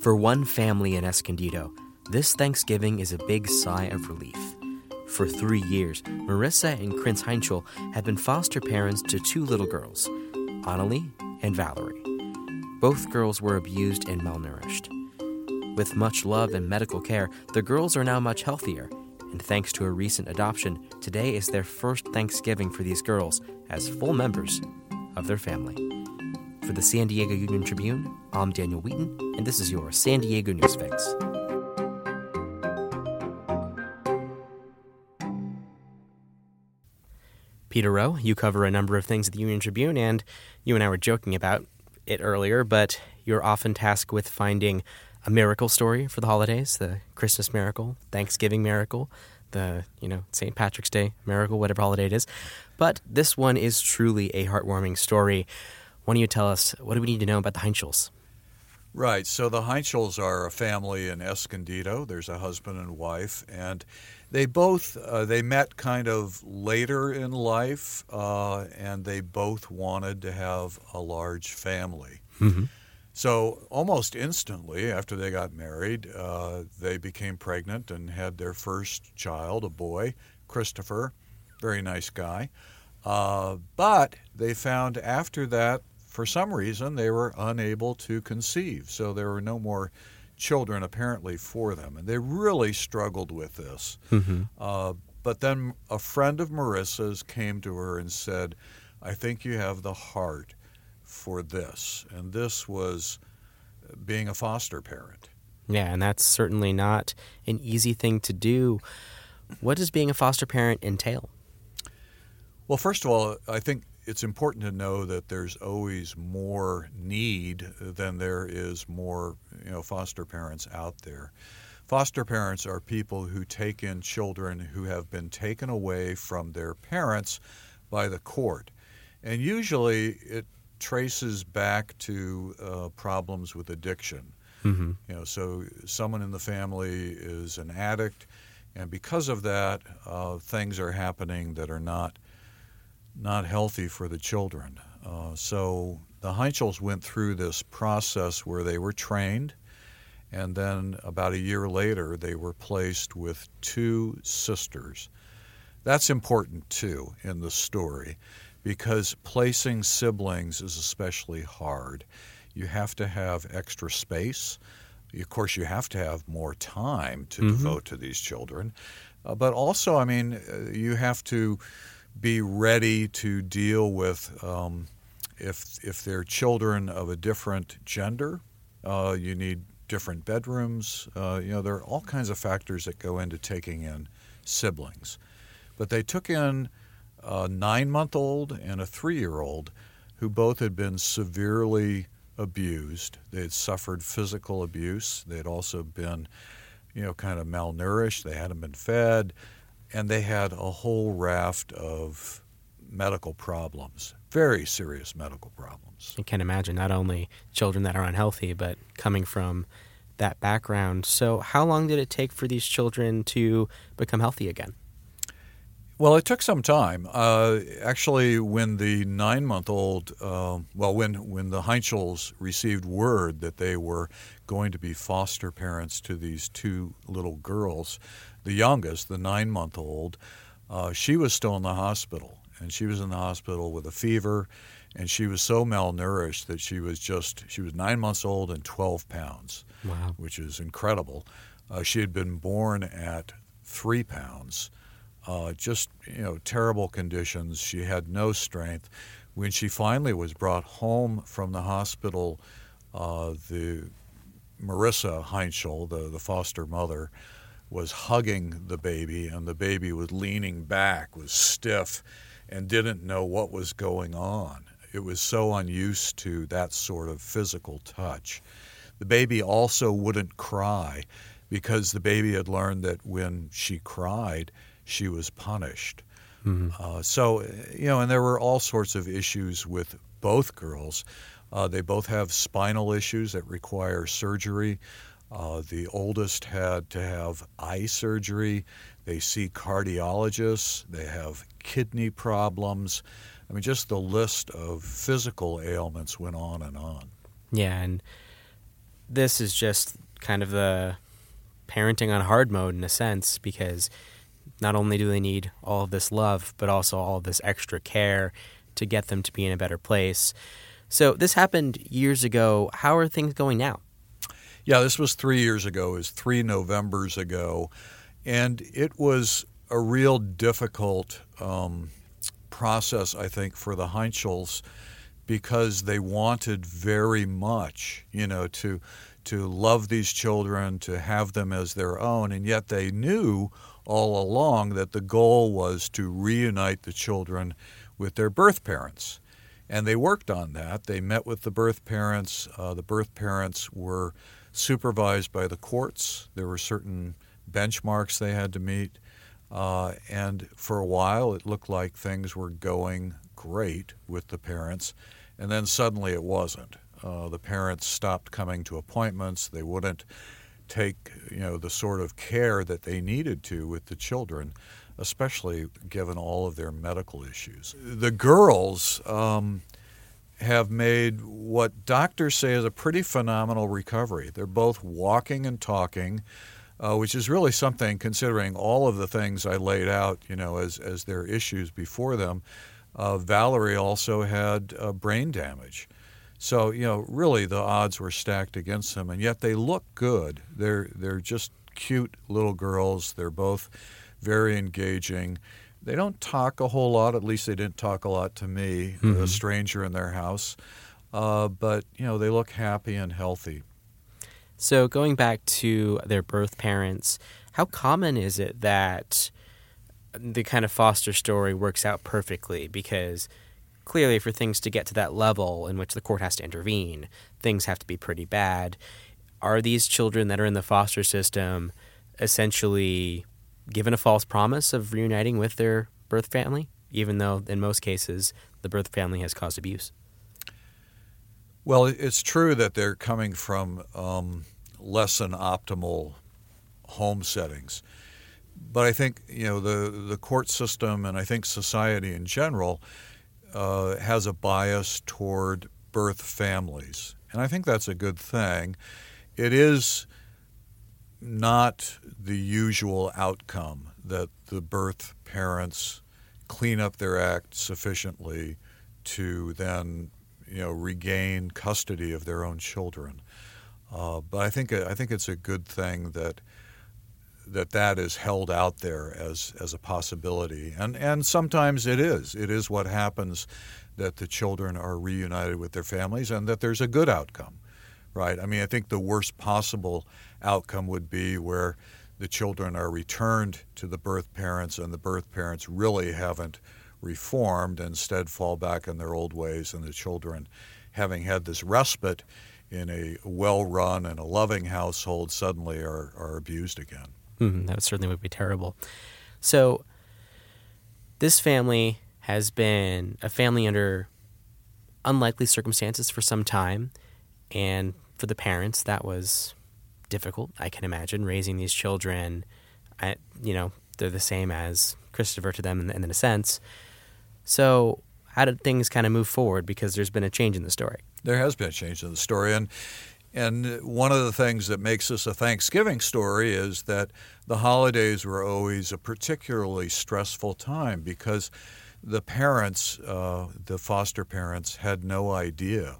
For one family in Escondido, this Thanksgiving is a big sigh of relief. For three years, Marissa and Chris Heinchel have been foster parents to two little girls, Annalie and Valerie. Both girls were abused and malnourished. With much love and medical care, the girls are now much healthier, and thanks to a recent adoption, today is their first Thanksgiving for these girls as full members of their family. For the San Diego Union Tribune, I'm Daniel Wheaton, and this is your San Diego News Fix. Peter Rowe, you cover a number of things at the Union Tribune, and you and I were joking about it earlier, but you're often tasked with finding a miracle story for the holidays the Christmas miracle, Thanksgiving miracle, the, you know, St. Patrick's Day miracle, whatever holiday it is. But this one is truly a heartwarming story. Why don't you tell us what do we need to know about the Heinchels? Right. So the Heinchels are a family in Escondido. There's a husband and wife, and they both uh, they met kind of later in life, uh, and they both wanted to have a large family. Mm-hmm. So almost instantly after they got married, uh, they became pregnant and had their first child, a boy, Christopher, very nice guy. Uh, but they found after that for some reason, they were unable to conceive. So there were no more children apparently for them. And they really struggled with this. Mm-hmm. Uh, but then a friend of Marissa's came to her and said, I think you have the heart for this. And this was being a foster parent. Yeah, and that's certainly not an easy thing to do. What does being a foster parent entail? Well, first of all, I think it's important to know that there's always more need than there is more you know foster parents out there. Foster parents are people who take in children who have been taken away from their parents by the court, and usually it traces back to uh, problems with addiction. Mm-hmm. You know, so someone in the family is an addict, and because of that, uh, things are happening that are not not healthy for the children. Uh, so the Heinchels went through this process where they were trained, and then about a year later, they were placed with two sisters. That's important too in the story because placing siblings is especially hard. You have to have extra space. Of course, you have to have more time to Mhm. devote to these children. Uh, but also, I mean, uh, you have to be ready to deal with um, if if they're children of a different gender. Uh, you need different bedrooms. Uh, you know, there are all kinds of factors that go into taking in siblings. But they took in a nine-month-old and a three-year-old who both had been severely abused. They had suffered physical abuse. They had also been, you know, kind of malnourished. They hadn't been fed and they had a whole raft of medical problems, very serious medical problems. You can imagine not only children that are unhealthy, but coming from that background. So, how long did it take for these children to become healthy again? Well, it took some time. Uh, actually, when the nine-month-old, uh, well, when when the Heinchels received word that they were going to be foster parents to these two little girls, the youngest, the nine-month-old, uh, she was still in the hospital, and she was in the hospital with a fever, and she was so malnourished that she was just she was nine months old and 12 pounds, Wow. which is incredible. Uh, she had been born at three pounds uh, just you know terrible conditions. She had no strength. When she finally was brought home from the hospital, uh, the Marissa Heinchel, the, the foster mother, was hugging the baby, and the baby was leaning back, was stiff, and didn't know what was going on. It was so unused to that sort of physical touch. The baby also wouldn't cry because the baby had learned that when she cried, she was punished. Mhm. Uh, so, you know, and there were all sorts of issues with both girls. Uh, they both have spinal issues that require surgery. Uh, the oldest had to have eye surgery. They see cardiologists. They have kidney problems. I mean, just the list of physical ailments went on and on. Yeah, and this is just kind of the parenting on hard mode in a sense because not only do they need all of this love, but also all of this extra care to get them to be in a better place. So this happened years ago. How are things going now? Yeah, this was three years ago. It was three Novembers ago, and it was a real difficult um, process, I think, for the Heinschels because they wanted very much, you know, to to love these children, to have them as their own, and yet they knew all along that the goal was to reunite the children with their birth parents. And they worked on that. They met with the birth parents. Uh, the birth parents were supervised by the courts. There were certain benchmarks they had to meet. Uh, and for a while, it looked like things were going great with the parents. And then suddenly it wasn't. Uh, the parents stopped coming to appointments. They wouldn't take you know the sort of care that they needed to with the children, especially given all of their medical issues. The girls um, have made what doctors say is a pretty phenomenal recovery. They're both walking and talking. Uh, which is really something considering all of the things I laid out, you know, as, as their issues before them. Uh, Valerie also had uh, brain damage. So you know, really, the odds were stacked against them, and yet they look good. They're they're just cute little girls. They're both very engaging. They don't talk a whole lot. At least they didn't talk a lot to me, mm-hmm. a stranger in their house. Uh, but you know, they look happy and healthy. So going back to their birth parents, how common is it that the kind of foster story works out perfectly? Because clearly, for things to get to that level in which the court has to intervene, things have to be pretty bad. Are these children that are in the foster system essentially given a false promise of reuniting with their birth family, even though in most cases the birth family has caused abuse? Well, it's true that they're coming from um, less than optimal home settings. But I think you know the the court system and I think society in general uh, has a bias toward birth families. And I think that's a good thing. It is not the usual outcome that the birth parents clean up their act sufficiently to then you know regain custody of their own children. Uh, but I think I think it's a good thing that that that is held out there as as a possibility, and and sometimes it is. It is what happens that the children are reunited with their families, and that there's a good outcome, right? I mean, I think the worst possible outcome would be where the children are returned to the birth parents, and the birth parents really haven't reformed, and instead fall back in their old ways, and the children, having had this respite in a well-run and a loving household, suddenly are, are abused again. Mm, that certainly would be terrible. So, this family has been a family under unlikely circumstances for some time, and for the parents, that was difficult. I can imagine raising these children. I, you know, they're the same as Christopher to them in, in a sense. So, how did things kind of move forward? Because there's been a change in the story. There has been a change in the story, and and one of the things that makes this a Thanksgiving story is that the holidays were always a particularly stressful time because the parents, uh, the foster parents, had no idea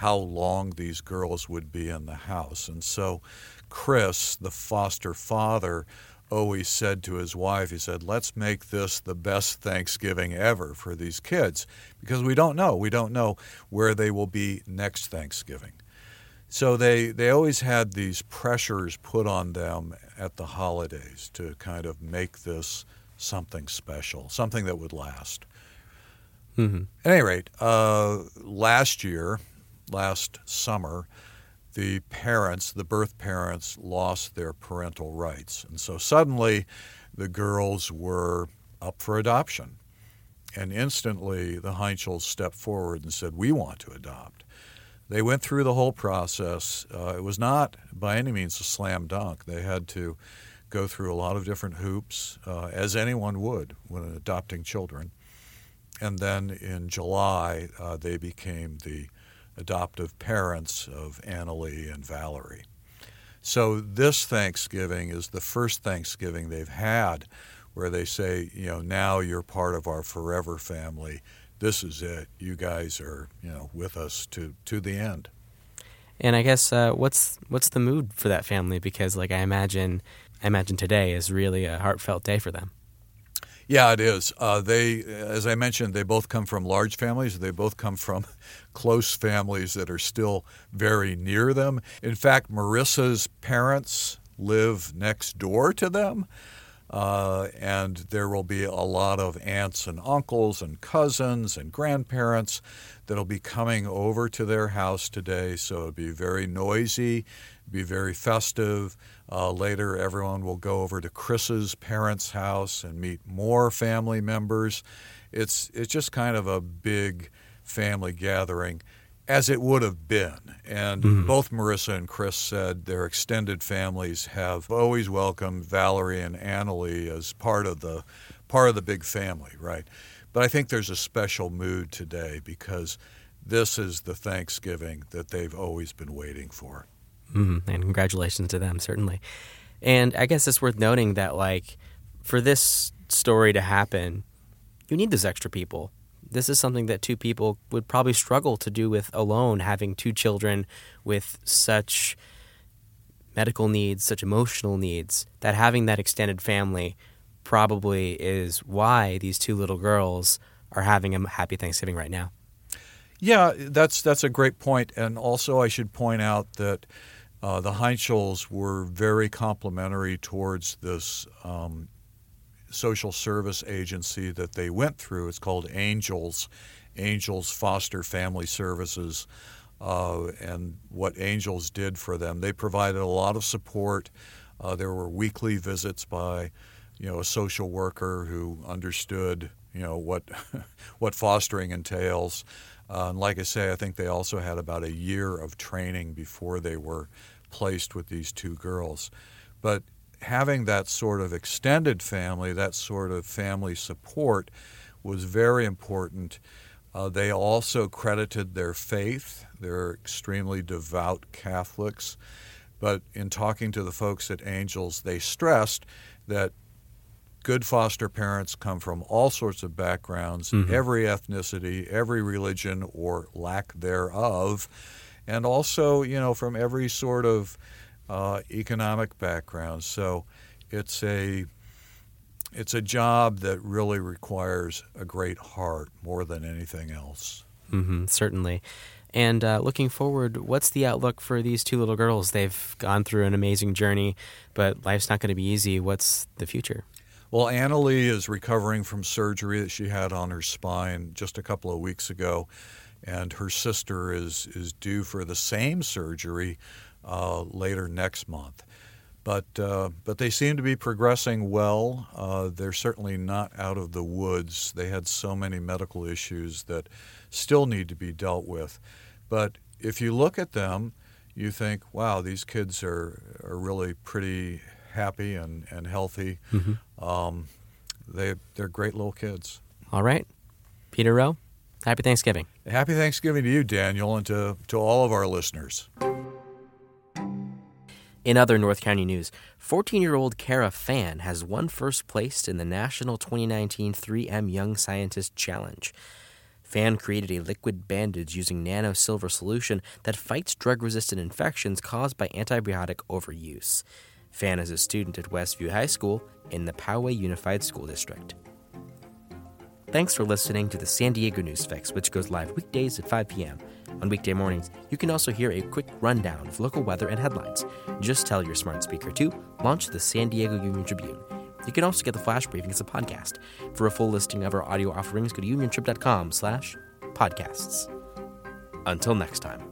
how long these girls would be in the house. And so Chris, the foster father, always said to his wife, he said, let's make this the best Thanksgiving ever for these kids because we don't know. We don't know where they will be next Thanksgiving. So they, they always had these pressures put on them at the holidays to kind of make this something special, something that would last. Mm-hmm. At any rate, uh, last year, last summer, the parents, the birth parents, lost their parental rights. And so suddenly the girls were up for adoption. And instantly the Heinschels stepped forward and said, We want to adopt. They went through the whole process. Uh, it was not by any means a slam dunk. They had to go through a lot of different hoops, uh, as anyone would when adopting children. And then in July, uh, they became the adoptive parents of Annalie and Valerie. So this Thanksgiving is the first Thanksgiving they've had where they say, you know, now you're part of our forever family. This is it. You guys are, you know, with us to to the end. And I guess uh, what's what's the mood for that family? Because like I imagine, I imagine today is really a heartfelt day for them. Yeah, it is. Uh, they, as I mentioned, they both come from large families. They both come from close families that are still very near them. In fact, Marissa's parents live next door to them. Uh, and there will be a lot of aunts and uncles and cousins and grandparents that'll be coming over to their house today. So it'll be very noisy, be very festive. Uh, later, everyone will go over to Chris's parents' house and meet more family members. It's it's just kind of a big family gathering as it would have been. And mm-hmm. both Marissa and Chris said their extended families have always welcomed Valerie and Annalie as part of the part of the big family, right? But I think there's a special mood today because this is the Thanksgiving that they've always been waiting for. Mm-hmm. And congratulations to them, certainly. And I guess it's worth noting that, like, for this story to happen, you need those extra people this is something that two people would probably struggle to do with alone, having two children with such medical needs, such emotional needs, that having that extended family probably is why these two little girls are having a happy Thanksgiving right now. Yeah, that's that's a great point, and also I should point out that uh, the Heinschels were very complimentary towards this um, social service agency that they went through. It's called Angels, Angels Foster Family Services. Uh, and what Angels did for them, they provided a lot of support. Uh, there were weekly visits by, you know, a social worker who understood, you know, what what fostering entails. Uh, and like I say, I think they also had about a year of training before they were placed with these two girls. But having that sort of extended family, that sort of family support, was very important. Uh, they also credited their faith. They're extremely devout Catholics. But in talking to the folks at Angels, they stressed that good foster parents come from all sorts of backgrounds, mm-hmm. every ethnicity, every religion or lack thereof, and also, you know, from every sort of uh, economic background. So it's a it's a job that really requires a great heart more than anything else. Mm-hmm, certainly. And uh, looking forward, what's the outlook for these two little girls? They've gone through an amazing journey, but life's not going to be easy. What's the future? Well, Annalie is recovering from surgery that she had on her spine just a couple of weeks ago, and her sister is is due for the same surgery uh, later next month. But, uh, but they seem to be progressing well. Uh, they're certainly not out of the woods. They had so many medical issues that still need to be dealt with. But if you look at them, you think, wow, these kids are, are really pretty happy and, and healthy. Mm-hmm. Um, they, they're great little kids. All right. Peter Rowe, happy Thanksgiving. Happy Thanksgiving to you, Daniel, and to, to all of our listeners. In other North County news, 14 year old Kara Fan has won first place in the National 2019 3M Young Scientist Challenge. Fan created a liquid bandage using nano silver solution that fights drug resistant infections caused by antibiotic overuse. Fan is a student at Westview High School in the Poway Unified School District. Thanks for listening to the San Diego News Fix, which goes live weekdays at 5 p.m. On weekday mornings, you can also hear a quick rundown of local weather and headlines. Just tell your smart speaker to launch the San Diego Union Tribune. You can also get the flash briefing as a podcast. For a full listing of our audio offerings, go to uniontrib.com slash podcasts. Until next time.